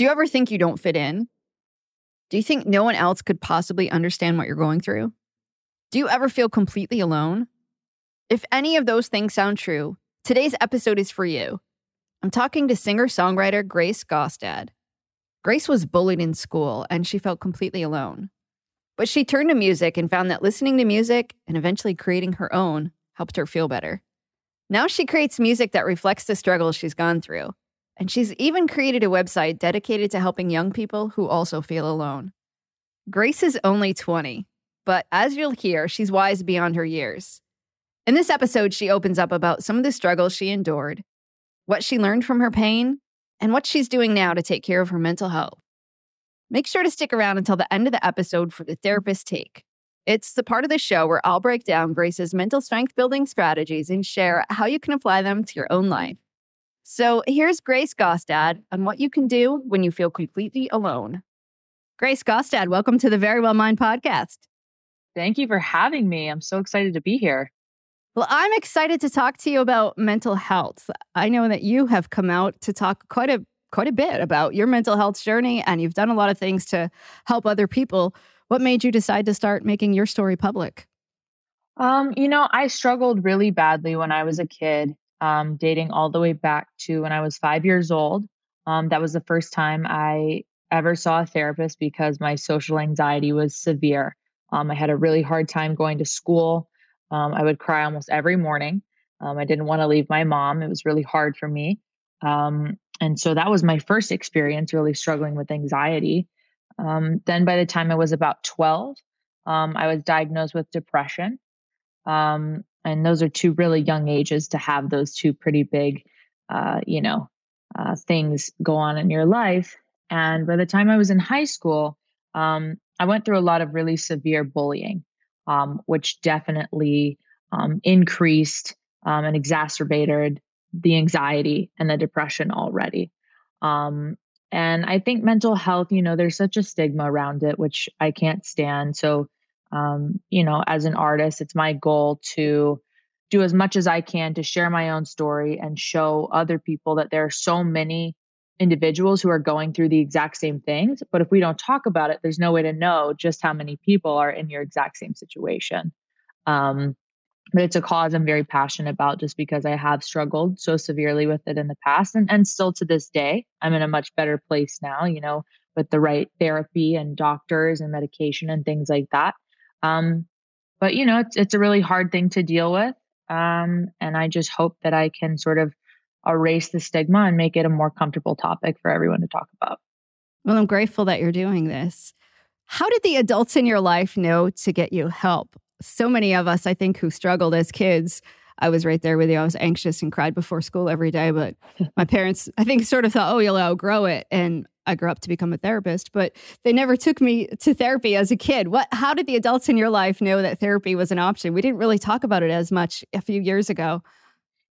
Do you ever think you don't fit in? Do you think no one else could possibly understand what you're going through? Do you ever feel completely alone? If any of those things sound true, today's episode is for you. I'm talking to singer songwriter Grace Gaustad. Grace was bullied in school and she felt completely alone. But she turned to music and found that listening to music and eventually creating her own helped her feel better. Now she creates music that reflects the struggles she's gone through and she's even created a website dedicated to helping young people who also feel alone. Grace is only 20, but as you'll hear, she's wise beyond her years. In this episode, she opens up about some of the struggles she endured, what she learned from her pain, and what she's doing now to take care of her mental health. Make sure to stick around until the end of the episode for the therapist take. It's the part of the show where I'll break down Grace's mental strength building strategies and share how you can apply them to your own life. So here's Grace Gaustad on what you can do when you feel completely alone. Grace Gaustad, welcome to the Very Well Mind podcast. Thank you for having me. I'm so excited to be here. Well, I'm excited to talk to you about mental health. I know that you have come out to talk quite a quite a bit about your mental health journey and you've done a lot of things to help other people. What made you decide to start making your story public? Um, you know, I struggled really badly when I was a kid um, dating all the way back to when I was five years old. Um, that was the first time I ever saw a therapist because my social anxiety was severe. Um, I had a really hard time going to school. Um, I would cry almost every morning. Um, I didn't want to leave my mom. It was really hard for me. Um, and so that was my first experience really struggling with anxiety. then by the time I was about 12, I was diagnosed with depression. Um, and those are two really young ages to have those two pretty big uh, you know uh, things go on in your life. And by the time i was in high school um, i went through a lot of really severe bullying um, which definitely um, increased um, and exacerbated the anxiety and the depression already. Um, and i think mental health you know there's such a stigma around it which i can't stand. So um, you know, as an artist, it's my goal to do as much as I can to share my own story and show other people that there are so many individuals who are going through the exact same things. But if we don't talk about it, there's no way to know just how many people are in your exact same situation. Um, but it's a cause I'm very passionate about just because I have struggled so severely with it in the past and, and still to this day. I'm in a much better place now, you know, with the right therapy and doctors and medication and things like that. Um, but you know, it's it's a really hard thing to deal with. Um, and I just hope that I can sort of erase the stigma and make it a more comfortable topic for everyone to talk about. Well, I'm grateful that you're doing this. How did the adults in your life know to get you help? So many of us, I think, who struggled as kids. I was right there with you. I was anxious and cried before school every day, but my parents, I think, sort of thought, oh, you'll outgrow it. And I grew up to become a therapist, but they never took me to therapy as a kid. What how did the adults in your life know that therapy was an option? We didn't really talk about it as much a few years ago.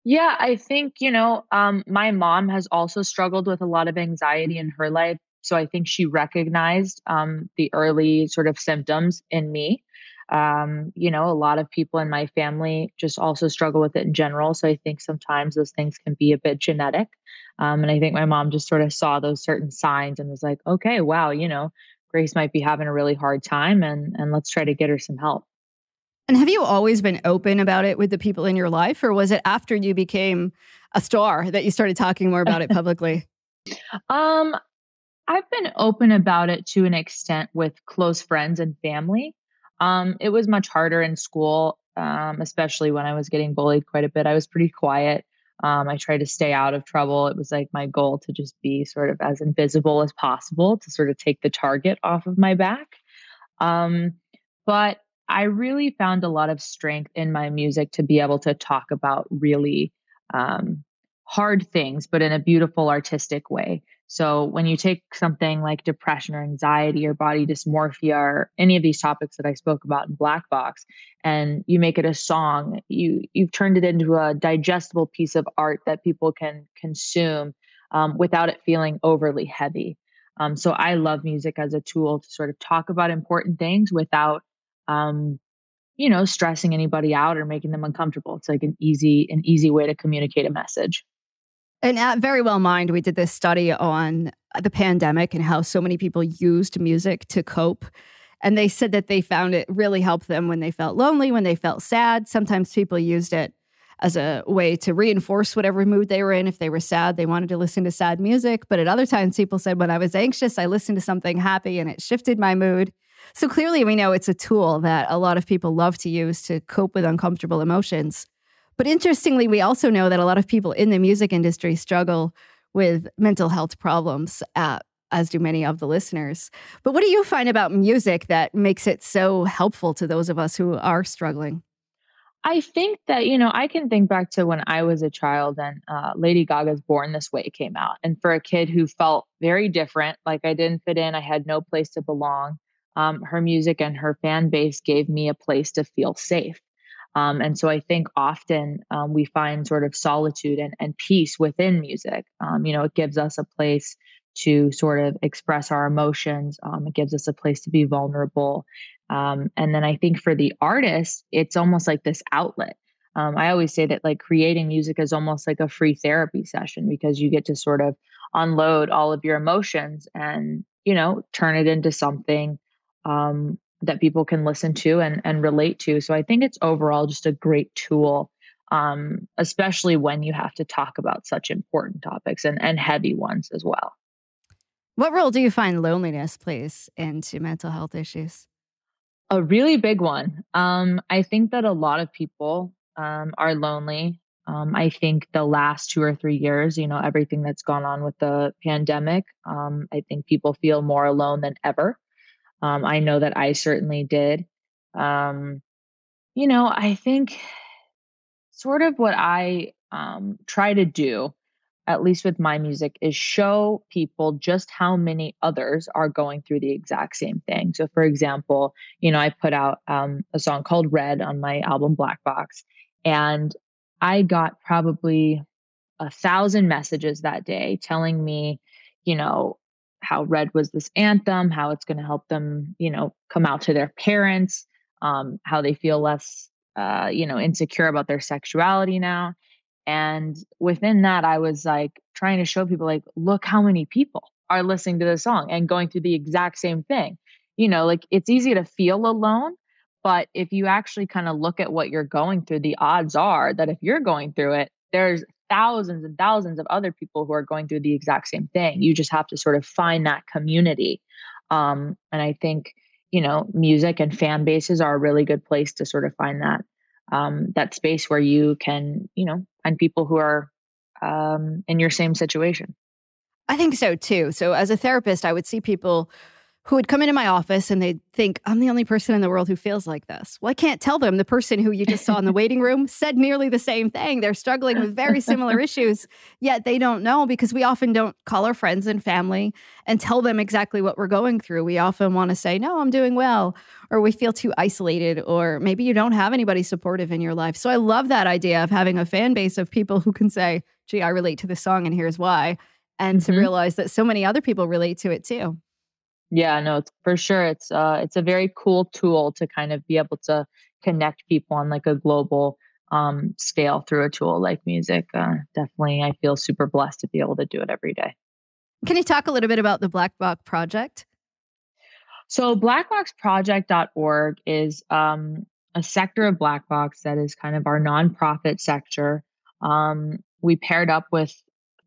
Yeah, I think, you know, um, my mom has also struggled with a lot of anxiety in her life. So I think she recognized um, the early sort of symptoms in me. Um, you know, a lot of people in my family just also struggle with it in general. So I think sometimes those things can be a bit genetic. Um, and I think my mom just sort of saw those certain signs and was like, okay, wow, you know, Grace might be having a really hard time and and let's try to get her some help. And have you always been open about it with the people in your life or was it after you became a star that you started talking more about it publicly? um I've been open about it to an extent with close friends and family. Um, it was much harder in school, um, especially when I was getting bullied quite a bit. I was pretty quiet. Um, I tried to stay out of trouble. It was like my goal to just be sort of as invisible as possible to sort of take the target off of my back. Um, but I really found a lot of strength in my music to be able to talk about really um, hard things, but in a beautiful, artistic way. So when you take something like depression or anxiety or body dysmorphia or any of these topics that I spoke about in Black Box and you make it a song, you you've turned it into a digestible piece of art that people can consume um, without it feeling overly heavy. Um, so I love music as a tool to sort of talk about important things without, um, you know, stressing anybody out or making them uncomfortable. It's like an easy an easy way to communicate a message. And at Very Well Mind, we did this study on the pandemic and how so many people used music to cope. And they said that they found it really helped them when they felt lonely, when they felt sad. Sometimes people used it as a way to reinforce whatever mood they were in. If they were sad, they wanted to listen to sad music. But at other times, people said, when I was anxious, I listened to something happy and it shifted my mood. So clearly, we know it's a tool that a lot of people love to use to cope with uncomfortable emotions. But interestingly, we also know that a lot of people in the music industry struggle with mental health problems, uh, as do many of the listeners. But what do you find about music that makes it so helpful to those of us who are struggling? I think that, you know, I can think back to when I was a child and uh, Lady Gaga's Born This Way came out. And for a kid who felt very different, like I didn't fit in, I had no place to belong, um, her music and her fan base gave me a place to feel safe. Um, and so I think often um, we find sort of solitude and, and peace within music. Um, you know, it gives us a place to sort of express our emotions. Um, it gives us a place to be vulnerable. Um, and then I think for the artist, it's almost like this outlet. Um, I always say that like creating music is almost like a free therapy session because you get to sort of unload all of your emotions and, you know, turn it into something um, that people can listen to and, and relate to. So I think it's overall just a great tool, um, especially when you have to talk about such important topics and, and heavy ones as well. What role do you find loneliness plays into mental health issues? A really big one. Um, I think that a lot of people um, are lonely. Um, I think the last two or three years, you know, everything that's gone on with the pandemic, um, I think people feel more alone than ever. Um, I know that I certainly did. Um, you know, I think sort of what I um, try to do, at least with my music, is show people just how many others are going through the exact same thing. So, for example, you know, I put out um, a song called Red on my album Black Box, and I got probably a thousand messages that day telling me, you know, how red was this anthem how it's going to help them you know come out to their parents um, how they feel less uh, you know insecure about their sexuality now. And within that i was like trying to show people like look how many people are listening to this song and going through the exact same thing. You know like it's easy to feel alone but if you actually kind of look at what you're going through the odds are that if you're going through it there's thousands and thousands of other people who are going through the exact same thing. You just have to sort of find that community. Um, and I think, you know, music and fan bases are a really good place to sort of find that um, that space where you can, you know, find people who are um, in your same situation. I think so too. So as a therapist, I would see people who would come into my office and they'd think, I'm the only person in the world who feels like this. Well, I can't tell them the person who you just saw in the waiting room said nearly the same thing. They're struggling with very similar issues, yet they don't know because we often don't call our friends and family and tell them exactly what we're going through. We often want to say, No, I'm doing well, or we feel too isolated, or maybe you don't have anybody supportive in your life. So I love that idea of having a fan base of people who can say, Gee, I relate to this song and here's why. And mm-hmm. to realize that so many other people relate to it too. Yeah, no, it's for sure. It's uh, it's a very cool tool to kind of be able to connect people on like a global um, scale through a tool like music. Uh, definitely, I feel super blessed to be able to do it every day. Can you talk a little bit about the Black Box Project? So, blackboxproject.org is um, a sector of Black Box that is kind of our nonprofit sector. Um, we paired up with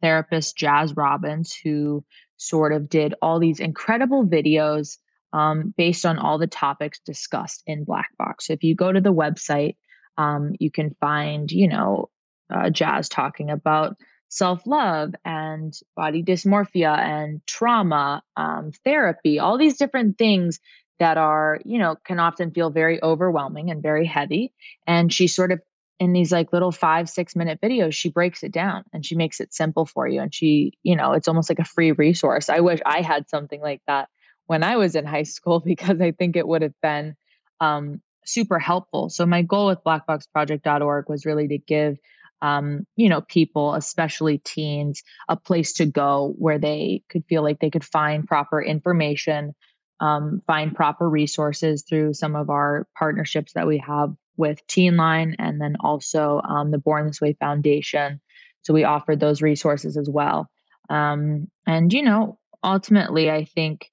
therapist Jazz Robbins, who sort of did all these incredible videos um, based on all the topics discussed in Black Box. So if you go to the website, um, you can find, you know, uh, Jazz talking about self love and body dysmorphia and trauma, um, therapy, all these different things that are, you know, can often feel very overwhelming and very heavy. And she sort of in these like little five, six minute videos, she breaks it down and she makes it simple for you. And she, you know, it's almost like a free resource. I wish I had something like that when I was in high school because I think it would have been um, super helpful. So my goal with blackboxproject.org was really to give um, you know, people, especially teens, a place to go where they could feel like they could find proper information, um, find proper resources through some of our partnerships that we have with Teenline and then also um, the Born This Way Foundation. So we offered those resources as well. Um, and, you know, ultimately, I think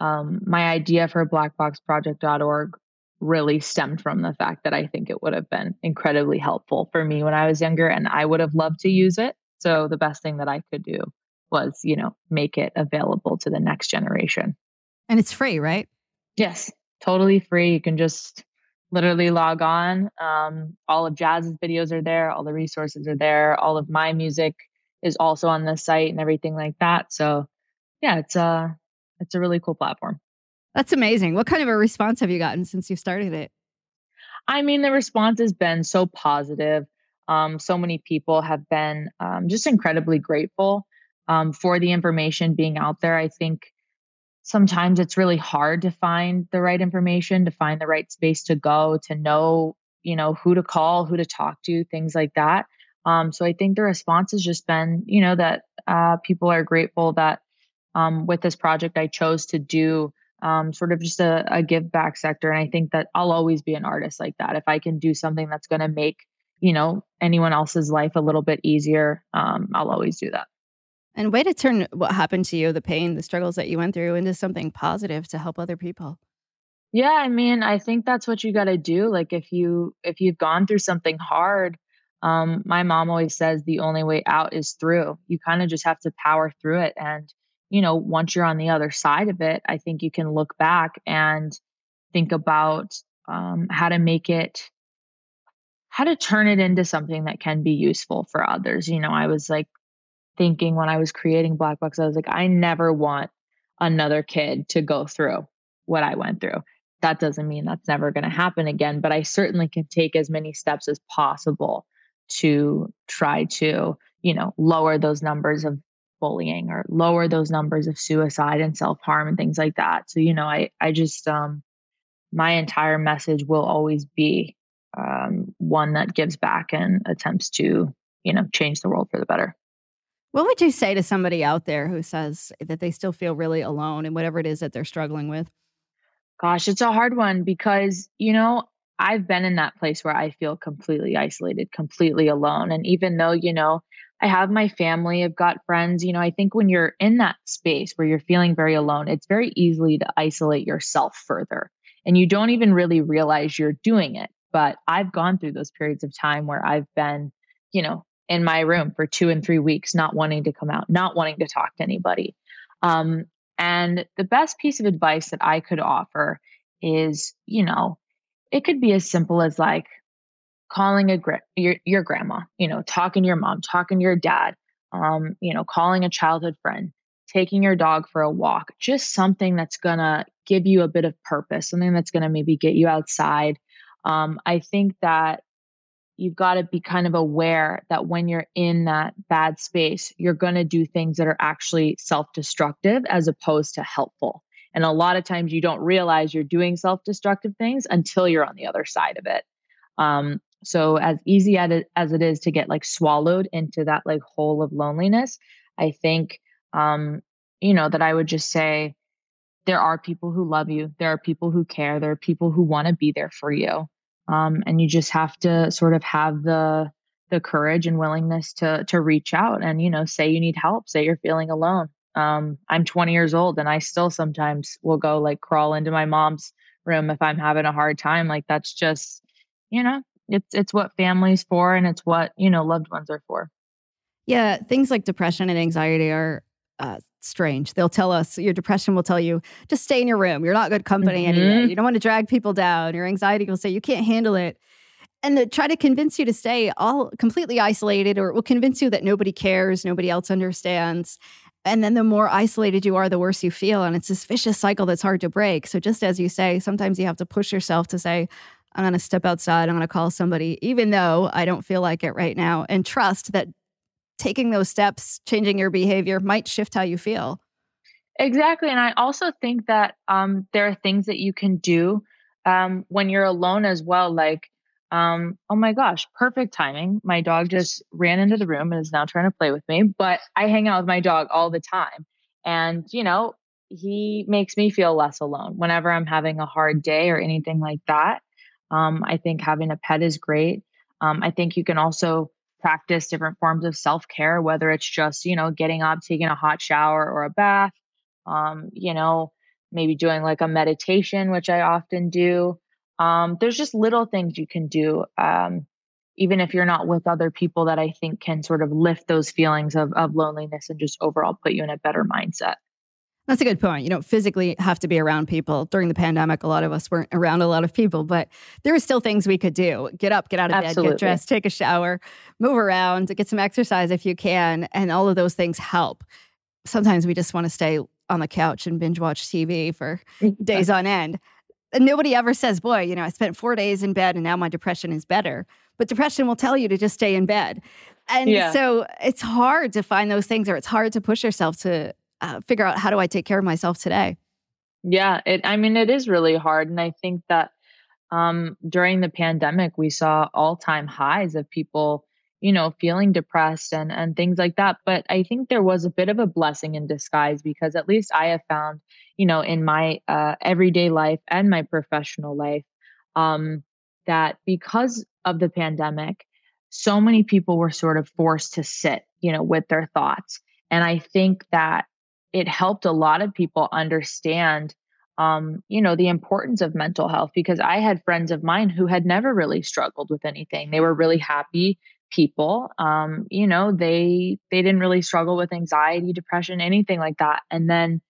um, my idea for blackboxproject.org really stemmed from the fact that I think it would have been incredibly helpful for me when I was younger and I would have loved to use it. So the best thing that I could do was, you know, make it available to the next generation. And it's free, right? Yes, totally free. You can just literally log on. Um, all of Jazz's videos are there, all the resources are there, all of my music is also on the site and everything like that. So yeah, it's a it's a really cool platform. That's amazing. What kind of a response have you gotten since you started it? I mean, the response has been so positive. Um, so many people have been um, just incredibly grateful um, for the information being out there. I think sometimes it's really hard to find the right information, to find the right space to go, to know, you know, who to call, who to talk to, things like that. Um, so I think the response has just been, you know, that uh, people are grateful that um, with this project I chose to do um, sort of just a, a give back sector. And I think that I'll always be an artist like that. If I can do something that's going to make, you know, anyone else's life a little bit easier, um, I'll always do that. And way to turn what happened to you, the pain, the struggles that you went through into something positive to help other people. Yeah, I mean, I think that's what you got to do. Like if you if you've gone through something hard, um, my mom always says the only way out is through. You kind of just have to power through it and you know, once you're on the other side of it, I think you can look back and think about um, how to make it, how to turn it into something that can be useful for others. You know, I was like thinking when I was creating Black Box, I was like, I never want another kid to go through what I went through. That doesn't mean that's never going to happen again, but I certainly can take as many steps as possible to try to, you know, lower those numbers of bullying or lower those numbers of suicide and self-harm and things like that so you know i i just um my entire message will always be um, one that gives back and attempts to you know change the world for the better what would you say to somebody out there who says that they still feel really alone in whatever it is that they're struggling with gosh it's a hard one because you know i've been in that place where i feel completely isolated completely alone and even though you know I have my family, I've got friends. You know, I think when you're in that space where you're feeling very alone, it's very easily to isolate yourself further. And you don't even really realize you're doing it. But I've gone through those periods of time where I've been, you know, in my room for two and three weeks, not wanting to come out, not wanting to talk to anybody. Um, and the best piece of advice that I could offer is, you know, it could be as simple as like, calling a your your grandma, you know, talking to your mom, talking to your dad, um, you know, calling a childhood friend, taking your dog for a walk, just something that's gonna give you a bit of purpose, something that's gonna maybe get you outside. Um, I think that you've got to be kind of aware that when you're in that bad space, you're going to do things that are actually self destructive as opposed to helpful. And a lot of times you don't realize you're doing self destructive things until you're on the other side of it. Um, so as easy as it, as it is to get like swallowed into that like hole of loneliness, I think um, you know, that I would just say there are people who love you, there are people who care, there are people who want to be there for you. Um, and you just have to sort of have the the courage and willingness to to reach out and you know say you need help say you're feeling alone. Um, i'm 20 years old and i still sometimes will go like crawl into my mom's room if i'm having a hard time like that's just you know it's it's what families for and it's what you know loved ones are for. Yeah things like depression and anxiety are uh, strange. They'll tell us your depression will tell you just stay in your room. You're not good company mm-hmm. anyway you don't want to drag people down. Your anxiety will say you can't handle it and they try to convince you to stay all completely isolated or it will convince you that nobody cares nobody else understands. And then the more isolated you are the worse you feel. And it's this vicious cycle that's hard to break. So just as you say sometimes you have to push yourself to say I'm going to step outside. I'm going to call somebody, even though I don't feel like it right now, and trust that taking those steps, changing your behavior might shift how you feel. Exactly. And I also think that um, there are things that you can do um, when you're alone as well. Like, um, oh my gosh, perfect timing. My dog just ran into the room and is now trying to play with me. But I hang out with my dog all the time. And, you know, he makes me feel less alone whenever I'm having a hard day or anything like that. Um, I think having a pet is great. Um, I think you can also practice different forms of self care, whether it's just, you know, getting up, taking a hot shower or a bath, um, you know, maybe doing like a meditation, which I often do. Um, there's just little things you can do, um, even if you're not with other people, that I think can sort of lift those feelings of, of loneliness and just overall put you in a better mindset. That's a good point. You don't physically have to be around people. During the pandemic, a lot of us weren't around a lot of people, but there were still things we could do. Get up, get out of Absolutely. bed, get dressed, take a shower, move around, get some exercise if you can. And all of those things help. Sometimes we just want to stay on the couch and binge watch TV for days on end. And nobody ever says, Boy, you know, I spent four days in bed and now my depression is better. But depression will tell you to just stay in bed. And yeah. so it's hard to find those things or it's hard to push yourself to uh, figure out how do I take care of myself today. Yeah, it. I mean, it is really hard, and I think that um, during the pandemic, we saw all time highs of people, you know, feeling depressed and and things like that. But I think there was a bit of a blessing in disguise because at least I have found, you know, in my uh, everyday life and my professional life, um, that because of the pandemic, so many people were sort of forced to sit, you know, with their thoughts. And I think that it helped a lot of people understand um, you know the importance of mental health because i had friends of mine who had never really struggled with anything. They were really happy people um, you know they they didn't really struggle with anxiety depression anything like that. And then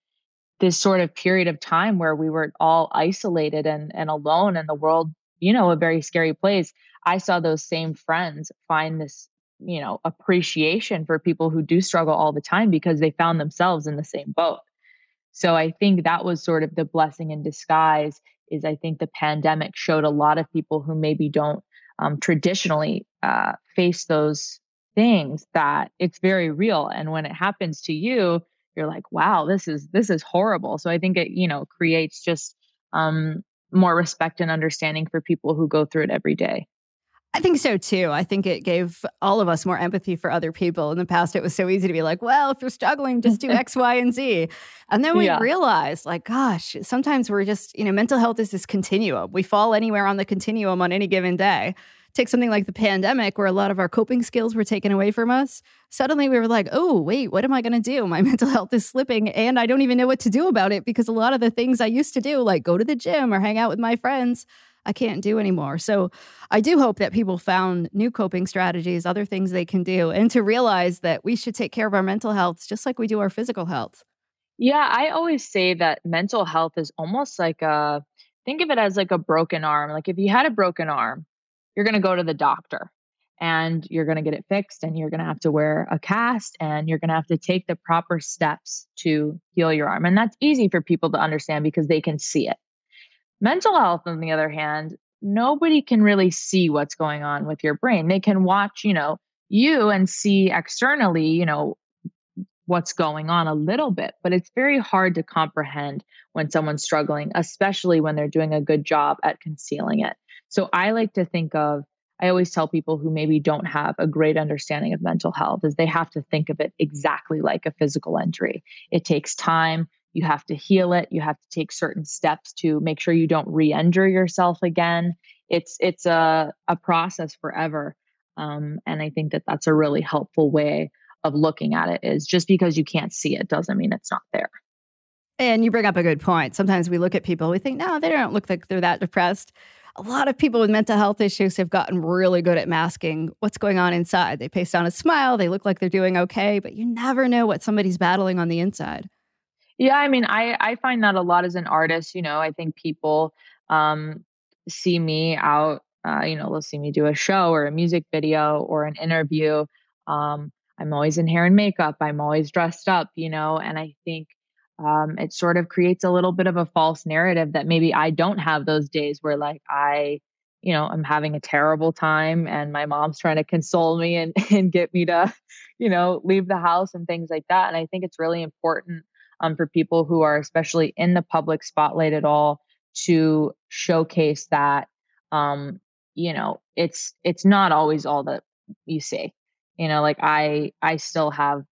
this sort of period of time where we were all isolated and and alone and the world you know a very scary place i saw those same friends find this you know appreciation for people who do struggle all the time because they found themselves in the same boat. So i think that was sort of the blessing in disguise is i think the pandemic showed a lot of people who maybe don't um, traditionally uh, face those things that it's very real. And when it happens to you you're like wow this is this is horrible. So i think it you know creates just um, more respect and understanding for people who go through it every day I think so too. I think it gave all of us more empathy for other people. In the past, it was so easy to be like, well, if you're struggling, just do X, Y, and Z. And then we yeah. realized, like, gosh, sometimes we're just, you know, mental health is this continuum. We fall anywhere on the continuum on any given day. Take something like the pandemic, where a lot of our coping skills were taken away from us. Suddenly we were like, oh, wait, what am I going to do? My mental health is slipping, and I don't even know what to do about it because a lot of the things I used to do, like go to the gym or hang out with my friends, I can't do anymore. So I do hope that people found new coping strategies, other things they can do, and to realize that we should take care of our mental health just like we do our physical health. Yeah, I always say that mental health is almost like a think of it as like a broken arm. Like if you had a broken arm, you're going to go to the doctor and you're going to get it fixed and you're going to have to wear a cast and you're going to have to take the proper steps to heal your arm. And that's easy for people to understand because they can see it. Mental health, on the other hand, nobody can really see what's going on with your brain. They can watch, you know, you and see externally, you know, what's going on a little bit, but it's very hard to comprehend when someone's struggling, especially when they're doing a good job at concealing it. So I like to think of I always tell people who maybe don't have a great understanding of mental health is they have to think of it exactly like a physical injury. It takes time, you have to heal it. You have to take certain steps to make sure you don't re-injure yourself again. It's it's a, a process forever. Um, and i think that that's a really helpful way of looking at it is just because you can't see it doesn't mean it's not there. And you bring up a good point. Sometimes we look at people we think no they don't look like they're that depressed. A lot of people with mental health issues have gotten really good at masking what's going on inside. They paste on a smile, they look like they're doing okay, but you never know what somebody's battling on the inside. Yeah, I mean, I I find that a lot as an artist. You know, I think people um, see me out. Uh, you know, they'll see me do a show or a music video or an interview. Um, I'm always in hair and makeup. I'm always dressed up. You know, and I think um, it sort of creates a little bit of a false narrative that maybe I don't have those days where like I you know, I'm having a terrible time and my mom's trying to console me and, and get me to, you know, leave the house and things like that. And I think it's really important um, for people who are especially in the public spotlight at all to showcase that um, you know, it's it's not always all that you see. You know, like I I still have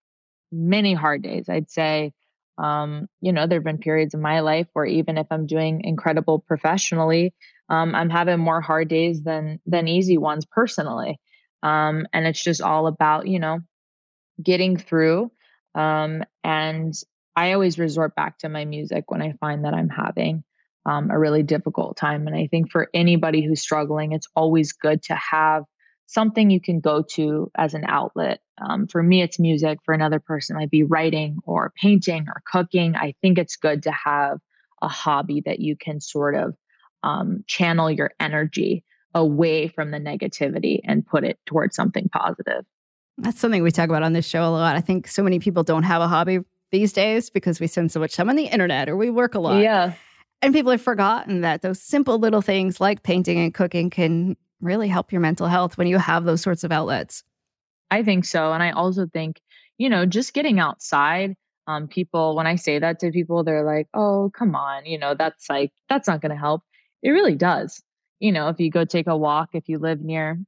many hard days. I'd say um, you know, there have been periods in my life where even if I'm doing incredible professionally, um, I'm having more hard days than than easy ones personally. Um, and it's just all about, you know, getting through. Um, and I always resort back to my music when I find that I'm having um, a really difficult time. And I think for anybody who's struggling, it's always good to have something you can go to as an outlet. Um, for me, it's music. For another person, it might be writing or painting or cooking. I think it's good to have a hobby that you can sort of um, channel your energy away from the negativity and put it towards something positive. That's something we talk about on this show a lot. I think so many people don't have a hobby these days because we spend so much time on the internet or we work a lot. Yeah. And people have forgotten that those simple little things like painting and cooking can really help your mental health when you have those sorts of outlets. I think so. And I also think, you know, just getting outside, um, people, when I say that to people, they're like, oh, come on, you know, that's like, that's not going to help. It really does. You know, if you go take a walk, if you live near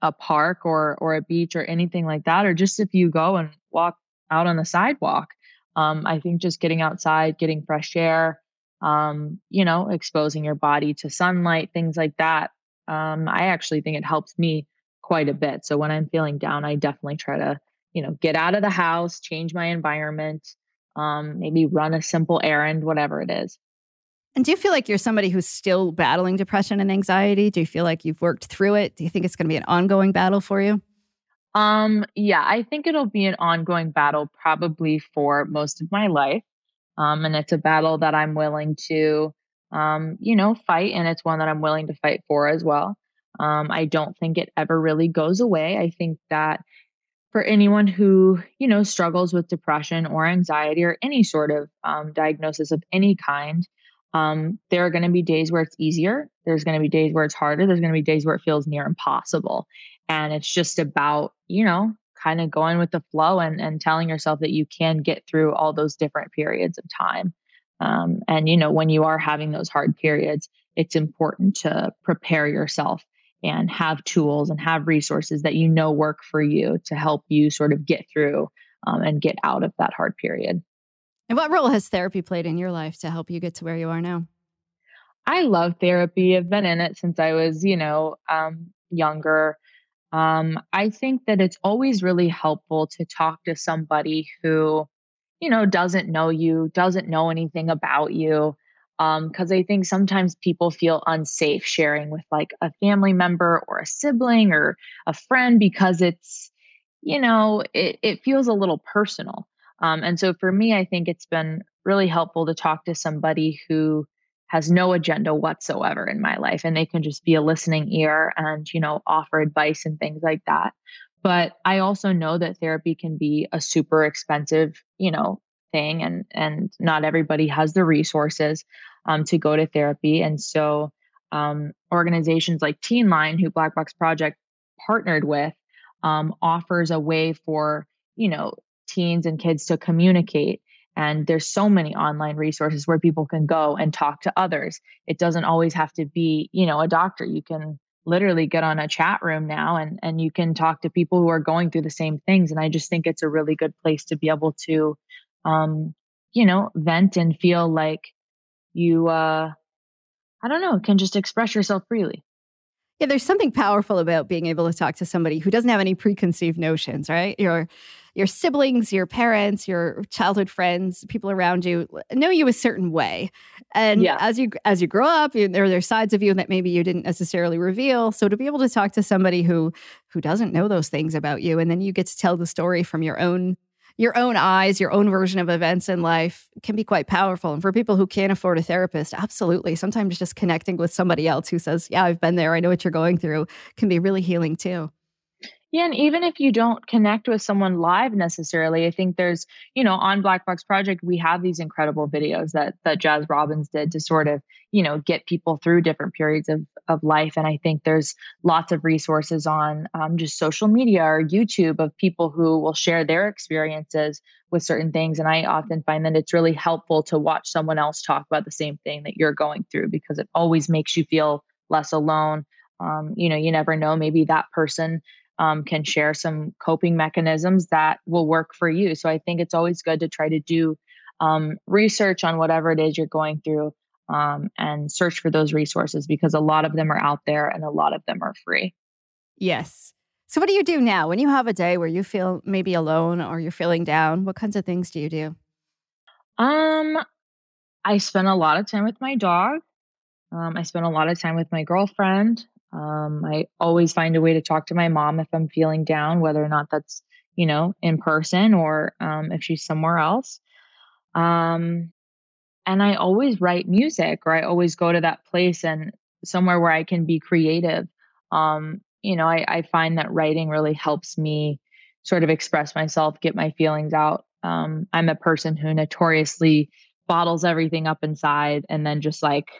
a park or or a beach or anything like that, or just if you go and walk out on the sidewalk, um, I think just getting outside, getting fresh air, um, you know, exposing your body to sunlight, things like that. Um, I actually think it helps me quite a bit. So when I'm feeling down, I definitely try to, you know, get out of the house, change my environment, um, maybe run a simple errand, whatever it is. And do you feel like you're somebody who's still battling depression and anxiety? Do you feel like you've worked through it? Do you think it's going to be an ongoing battle for you? Um, yeah, I think it'll be an ongoing battle probably for most of my life. Um, and it's a battle that I'm willing to, um, you know, fight. And it's one that I'm willing to fight for as well. Um, I don't think it ever really goes away. I think that for anyone who, you know, struggles with depression or anxiety or any sort of um, diagnosis of any kind, um, there are going to be days where it's easier. There's going to be days where it's harder. There's going to be days where it feels near impossible. And it's just about, you know, kind of going with the flow and, and telling yourself that you can get through all those different periods of time. Um, and, you know, when you are having those hard periods, it's important to prepare yourself and have tools and have resources that you know work for you to help you sort of get through um, and get out of that hard period. And what role has therapy played in your life to help you get to where you are now? I love therapy. I've been in it since I was, you know, um, younger. Um, I think that it's always really helpful to talk to somebody who, you know, doesn't know you, doesn't know anything about you. Because um, I think sometimes people feel unsafe sharing with like a family member or a sibling or a friend because it's, you know, it, it feels a little personal. Um, and so for me, I think it's been really helpful to talk to somebody who has no agenda whatsoever in my life and they can just be a listening ear and you know offer advice and things like that. But i also know that therapy can be a super expensive you know thing and and not everybody has the resources um, to go to therapy. And so um, organizations like teen line who black box project partnered with um, offers a way for you know teens and kids to communicate and there's so many online resources where people can go and talk to others. It doesn't always have to be, you know, a doctor. You can literally get on a chat room now and and you can talk to people who are going through the same things and I just think it's a really good place to be able to um you know, vent and feel like you uh I don't know, can just express yourself freely. Yeah, there's something powerful about being able to talk to somebody who doesn't have any preconceived notions, right? Your your siblings, your parents, your childhood friends, people around you know you a certain way. And yeah. as you as you grow up, you, there are sides of you that maybe you didn't necessarily reveal. So to be able to talk to somebody who who doesn't know those things about you and then you get to tell the story from your own your own eyes, your own version of events in life can be quite powerful. And for people who can't afford a therapist, absolutely. Sometimes just connecting with somebody else who says, Yeah, I've been there, I know what you're going through, can be really healing too. Yeah, and even if you don't connect with someone live necessarily, I think there's, you know, on Black Box Project, we have these incredible videos that that Jazz Robbins did to sort of, you know, get people through different periods of of life. And I think there's lots of resources on um, just social media or YouTube of people who will share their experiences with certain things. And I often find that it's really helpful to watch someone else talk about the same thing that you're going through because it always makes you feel less alone. Um, you know, you never know, maybe that person um, can share some coping mechanisms that will work for you. So I think it's always good to try to do um, research on whatever it is you're going through um, and search for those resources because a lot of them are out there and a lot of them are free. Yes. So, what do you do now when you have a day where you feel maybe alone or you're feeling down? What kinds of things do you do? Um, I spend a lot of time with my dog. Um, I spend a lot of time with my girlfriend. Um, I always find a way to talk to my mom if I'm feeling down, whether or not that's, you know, in person or um, if she's somewhere else. Um, and I always write music or I always go to that place and somewhere where I can be creative. Um, you know, I, I, find that writing really helps me sort of express myself, get my feelings out. Um, I'm a person who notoriously bottles everything up inside and then just like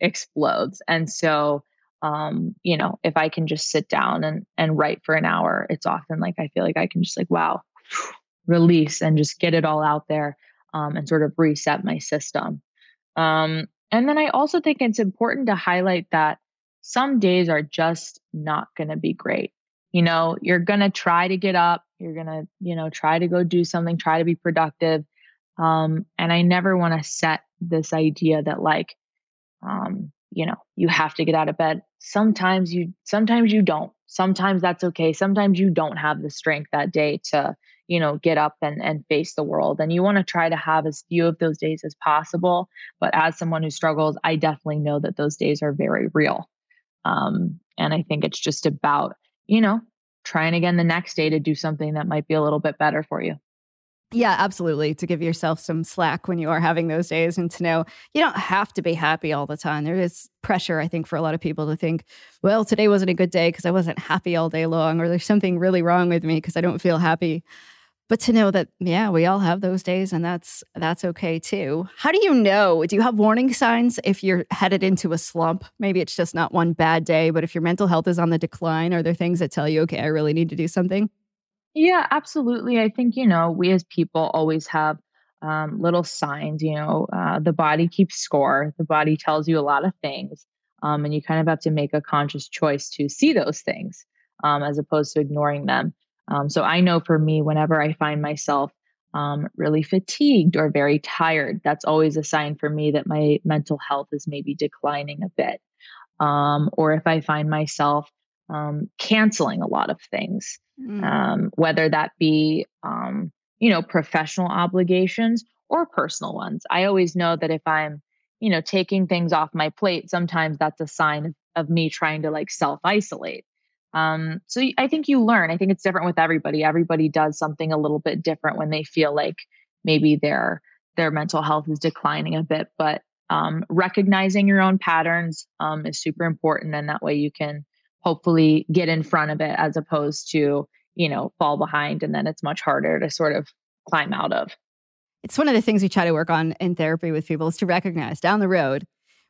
explodes. And so um, you know, if I can just sit down and and write for an hour, it's often like I feel like I can just like wow, release and just get it all out there um, and sort of reset my system. Um, and then I also think it's important to highlight that some days are just not going to be great. You know, you're going to try to get up, you're going to, you know, try to go do something, try to be productive. Um, and I never want to set this idea that like, um, you know, you have to get out of bed. Sometimes you sometimes you don't. Sometimes that's okay. Sometimes you don't have the strength that day to, you know, get up and and face the world. And you want to try to have as few of those days as possible. But as someone who struggles, I definitely know that those days are very real. Um, and I think it's just about, you know, trying again the next day to do something that might be a little bit better for you. Yeah, absolutely. To give yourself some slack when you are having those days and to know you don't have to be happy all the time. There is pressure, I think, for a lot of people to think, well, today wasn't a good day because I wasn't happy all day long, or there's something really wrong with me because I don't feel happy. But to know that, yeah, we all have those days and that's that's okay too. How do you know? Do you have warning signs if you're headed into a slump? Maybe it's just not one bad day, but if your mental health is on the decline, are there things that tell you, okay, I really need to do something? Yeah, absolutely. I think, you know, we as people always have um, little signs, you know, uh, the body keeps score, the body tells you a lot of things. Um, and you kind of have to make a conscious choice to see those things um, as opposed to ignoring them. Um, so I know for me, whenever I find myself um, really fatigued or very tired, that's always a sign for me that my mental health is maybe declining a bit. Um, or if I find myself um, canceling a lot of things, mm. um, whether that be, um, you know, professional obligations or personal ones. I always know that if I'm, you know, taking things off my plate, sometimes that's a sign of, of me trying to like self isolate. Um, so I think you learn. I think it's different with everybody. Everybody does something a little bit different when they feel like maybe their their mental health is declining a bit. But um, recognizing your own patterns um, is super important, and that way you can hopefully get in front of it as opposed to, you know, fall behind and then it's much harder to sort of climb out of. It's one of the things we try to work on in therapy with people is to recognize down the road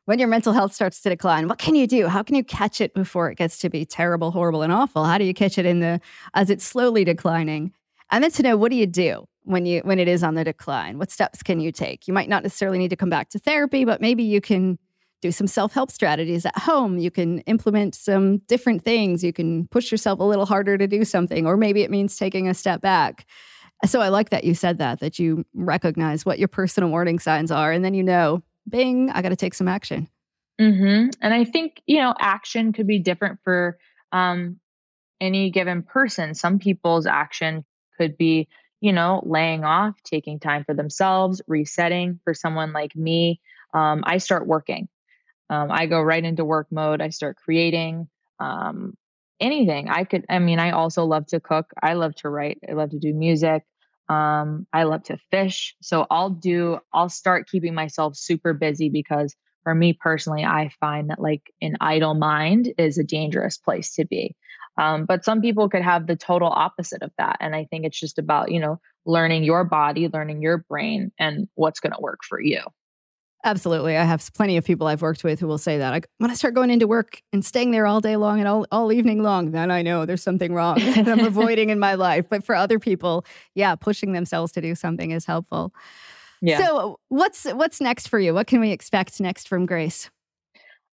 when your mental health starts to decline, what can you do? How can you catch it before it gets to be terrible, horrible, and awful? How do you catch it in the as it's slowly declining? And then to know what do you do when you when it is on the decline? What steps can you take? You might not necessarily need to come back to therapy, but maybe you can do some self help strategies at home. You can implement some different things. You can push yourself a little harder to do something, or maybe it means taking a step back. So I like that you said that, that you recognize what your personal warning signs are, and then you know, bing, I got to take some action. Mm-hmm. And I think, you know, action could be different for um, any given person. Some people's action could be, you know, laying off, taking time for themselves, resetting. For someone like me, um, I start working. Um, I go right into work mode. I start creating um, anything. I could, I mean, I also love to cook. I love to write. I love to do music. Um, I love to fish. So I'll do, I'll start keeping myself super busy because for me personally, I find that like an idle mind is a dangerous place to be. Um, but some people could have the total opposite of that. And I think it's just about, you know, learning your body, learning your brain, and what's going to work for you. Absolutely. I have plenty of people I've worked with who will say that. I, when I start going into work and staying there all day long and all, all evening long, then I know there's something wrong that I'm avoiding in my life. But for other people, yeah, pushing themselves to do something is helpful. Yeah. So what's what's next for you? What can we expect next from Grace?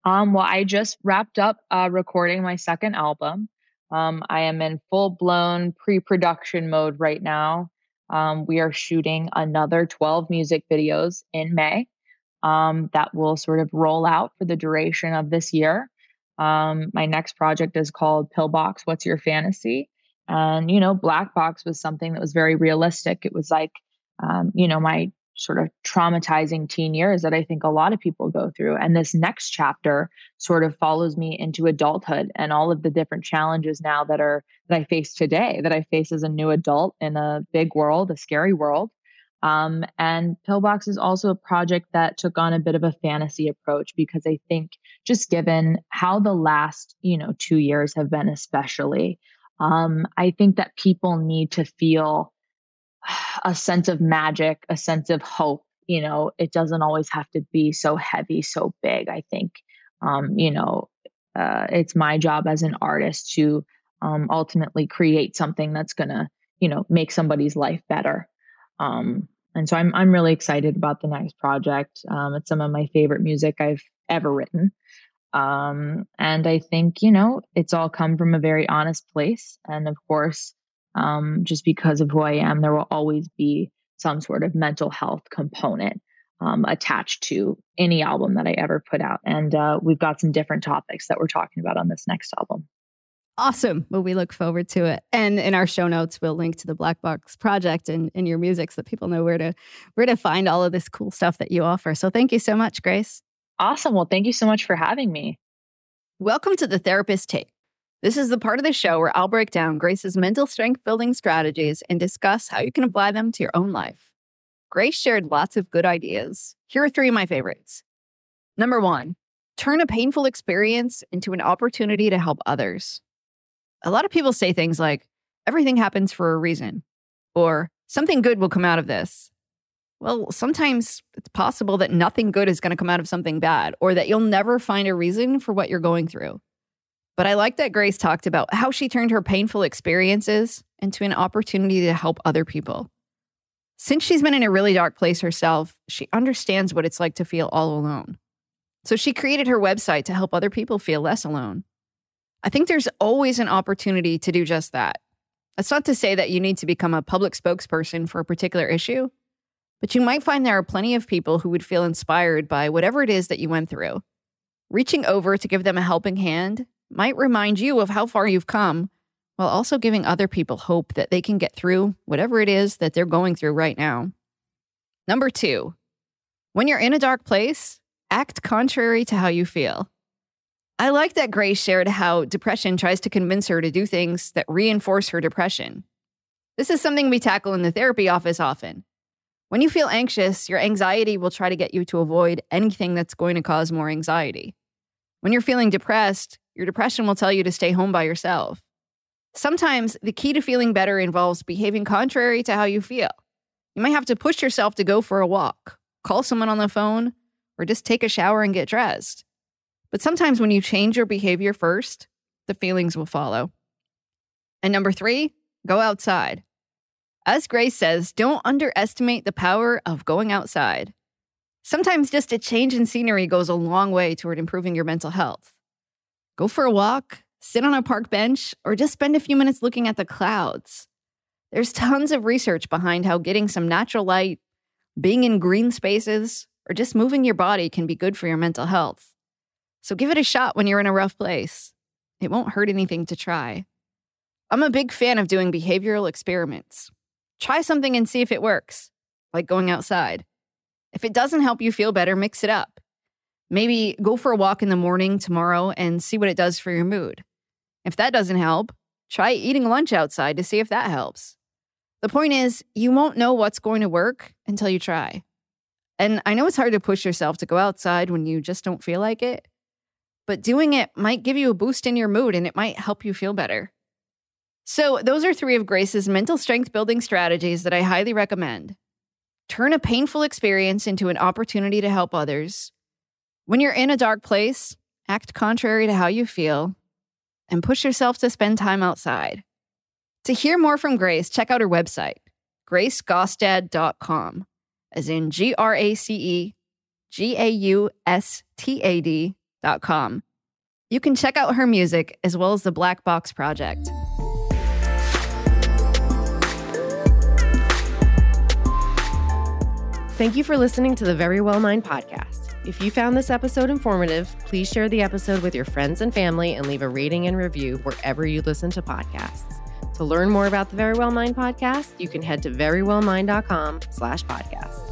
Um, well, I just wrapped up uh, recording my second album. Um, I am in full blown pre production mode right now. Um, we are shooting another 12 music videos in May um, that will sort of roll out for the duration of this year. Um, my next project is called Pillbox What's Your Fantasy? And, you know, Black Box was something that was very realistic. It was like, um, you know, my sort of traumatizing teen years that I think a lot of people go through. And this next chapter sort of follows me into adulthood and all of the different challenges now that are that I face today, that I face as a new adult in a big world, a scary world. Um, and Pillbox is also a project that took on a bit of a fantasy approach because I think just given how the last, you know, two years have been, especially, um, I think that people need to feel a sense of magic, a sense of hope. You know, it doesn't always have to be so heavy, so big. I think, um, you know, uh, it's my job as an artist to um, ultimately create something that's going to, you know, make somebody's life better. Um, and so I'm I'm really excited about the next project. Um, it's some of my favorite music I've ever written. Um, and I think you know it's all come from a very honest place. And of course, um, just because of who I am, there will always be some sort of mental health component um, attached to any album that I ever put out. And uh, we've got some different topics that we're talking about on this next album. Awesome. Well, we look forward to it. And in our show notes, we'll link to the Black Box project and, and your music so that people know where to where to find all of this cool stuff that you offer. So thank you so much, Grace. Awesome. Well, thank you so much for having me. Welcome to the Therapist Take. This is the part of the show where I'll break down Grace's mental strength building strategies and discuss how you can apply them to your own life. Grace shared lots of good ideas. Here are three of my favorites. Number one, turn a painful experience into an opportunity to help others a lot of people say things like, everything happens for a reason, or something good will come out of this. Well, sometimes it's possible that nothing good is going to come out of something bad, or that you'll never find a reason for what you're going through. But I like that Grace talked about how she turned her painful experiences into an opportunity to help other people. Since she's been in a really dark place herself, she understands what it's like to feel all alone. So she created her website to help other people feel less alone. I think there's always an opportunity to do just that. That's not to say that you need to become a public spokesperson for a particular issue, but you might find there are plenty of people who would feel inspired by whatever it is that you went through. Reaching over to give them a helping hand might remind you of how far you've come while also giving other people hope that they can get through whatever it is that they're going through right now. Number two, when you're in a dark place, act contrary to how you feel. I like that Grace shared how depression tries to convince her to do things that reinforce her depression. This is something we tackle in the therapy office often. When you feel anxious, your anxiety will try to get you to avoid anything that's going to cause more anxiety. When you're feeling depressed, your depression will tell you to stay home by yourself. Sometimes the key to feeling better involves behaving contrary to how you feel. You might have to push yourself to go for a walk, call someone on the phone, or just take a shower and get dressed. But sometimes when you change your behavior first, the feelings will follow. And number three, go outside. As Grace says, don't underestimate the power of going outside. Sometimes just a change in scenery goes a long way toward improving your mental health. Go for a walk, sit on a park bench, or just spend a few minutes looking at the clouds. There's tons of research behind how getting some natural light, being in green spaces, or just moving your body can be good for your mental health. So give it a shot when you're in a rough place. It won't hurt anything to try. I'm a big fan of doing behavioral experiments. Try something and see if it works, like going outside. If it doesn't help you feel better, mix it up. Maybe go for a walk in the morning tomorrow and see what it does for your mood. If that doesn't help, try eating lunch outside to see if that helps. The point is, you won't know what's going to work until you try. And I know it's hard to push yourself to go outside when you just don't feel like it, but doing it might give you a boost in your mood and it might help you feel better. So, those are three of Grace's mental strength building strategies that I highly recommend. Turn a painful experience into an opportunity to help others. When you're in a dark place, act contrary to how you feel and push yourself to spend time outside. To hear more from Grace, check out her website, gracegaustad.com, as in G R A C E G A U S T A D.com. You can check out her music as well as the Black Box Project. Thank you for listening to the Verywell Mind podcast. If you found this episode informative, please share the episode with your friends and family and leave a rating and review wherever you listen to podcasts. To learn more about the Verywell Mind podcast, you can head to verywellmind.com slash podcast.